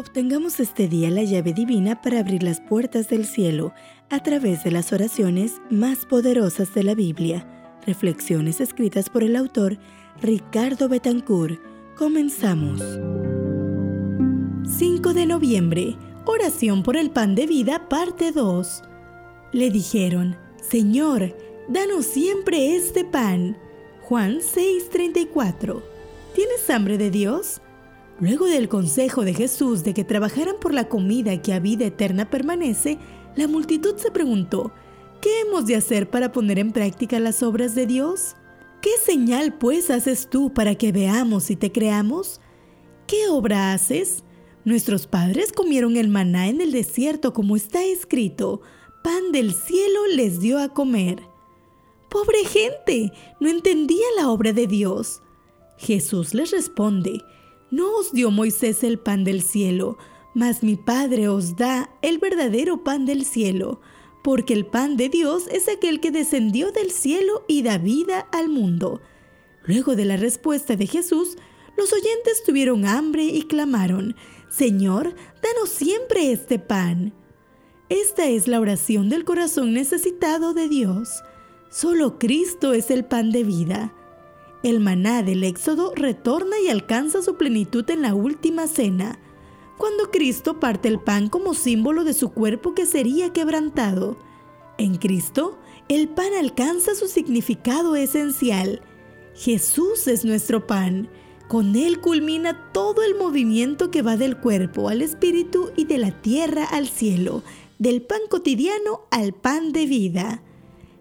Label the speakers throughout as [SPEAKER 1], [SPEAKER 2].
[SPEAKER 1] Obtengamos este día la llave divina para abrir las puertas del cielo a través de las oraciones más poderosas de la Biblia. Reflexiones escritas por el autor Ricardo Betancourt. Comenzamos. 5 de noviembre. Oración por el pan de vida, parte 2. Le dijeron, Señor, danos siempre este pan. Juan 6:34. ¿Tienes hambre de Dios? Luego del consejo de Jesús de que trabajaran por la comida que a vida eterna permanece, la multitud se preguntó, ¿qué hemos de hacer para poner en práctica las obras de Dios? ¿Qué señal pues haces tú para que veamos y te creamos? ¿Qué obra haces? Nuestros padres comieron el maná en el desierto como está escrito, pan del cielo les dio a comer. Pobre gente, no entendía la obra de Dios. Jesús les responde, no os dio Moisés el pan del cielo, mas mi Padre os da el verdadero pan del cielo, porque el pan de Dios es aquel que descendió del cielo y da vida al mundo. Luego de la respuesta de Jesús, los oyentes tuvieron hambre y clamaron, Señor, danos siempre este pan. Esta es la oración del corazón necesitado de Dios. Solo Cristo es el pan de vida. El maná del Éxodo retorna y alcanza su plenitud en la última cena, cuando Cristo parte el pan como símbolo de su cuerpo que sería quebrantado. En Cristo, el pan alcanza su significado esencial. Jesús es nuestro pan. Con Él culmina todo el movimiento que va del cuerpo al espíritu y de la tierra al cielo, del pan cotidiano al pan de vida.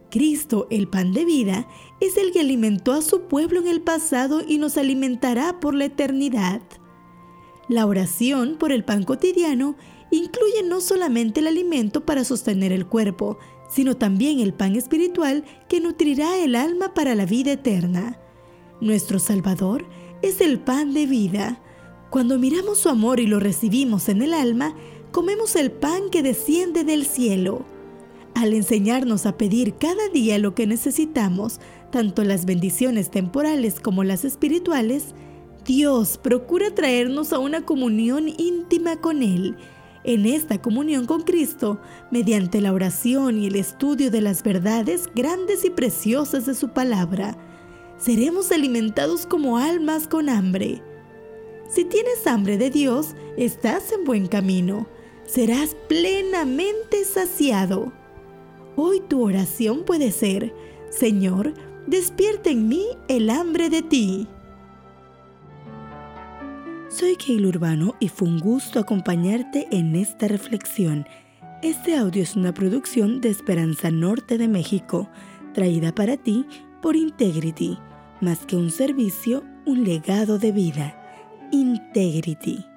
[SPEAKER 1] Cristo, el pan de vida, es el que alimentó a su pueblo en el pasado y nos alimentará por la eternidad. La oración por el pan cotidiano incluye no solamente el alimento para sostener el cuerpo, sino también el pan espiritual que nutrirá el alma para la vida eterna. Nuestro Salvador es el pan de vida. Cuando miramos su amor y lo recibimos en el alma, comemos el pan que desciende del cielo. Al enseñarnos a pedir cada día lo que necesitamos, tanto las bendiciones temporales como las espirituales, Dios procura traernos a una comunión íntima con Él. En esta comunión con Cristo, mediante la oración y el estudio de las verdades grandes y preciosas de su palabra, seremos alimentados como almas con hambre. Si tienes hambre de Dios, estás en buen camino. Serás plenamente saciado. Hoy tu oración puede ser, Señor, despierta en mí el hambre de ti. Soy Keil Urbano y fue un gusto acompañarte en esta reflexión. Este audio es una producción de Esperanza Norte de México, traída para ti por Integrity, más que un servicio, un legado de vida. Integrity.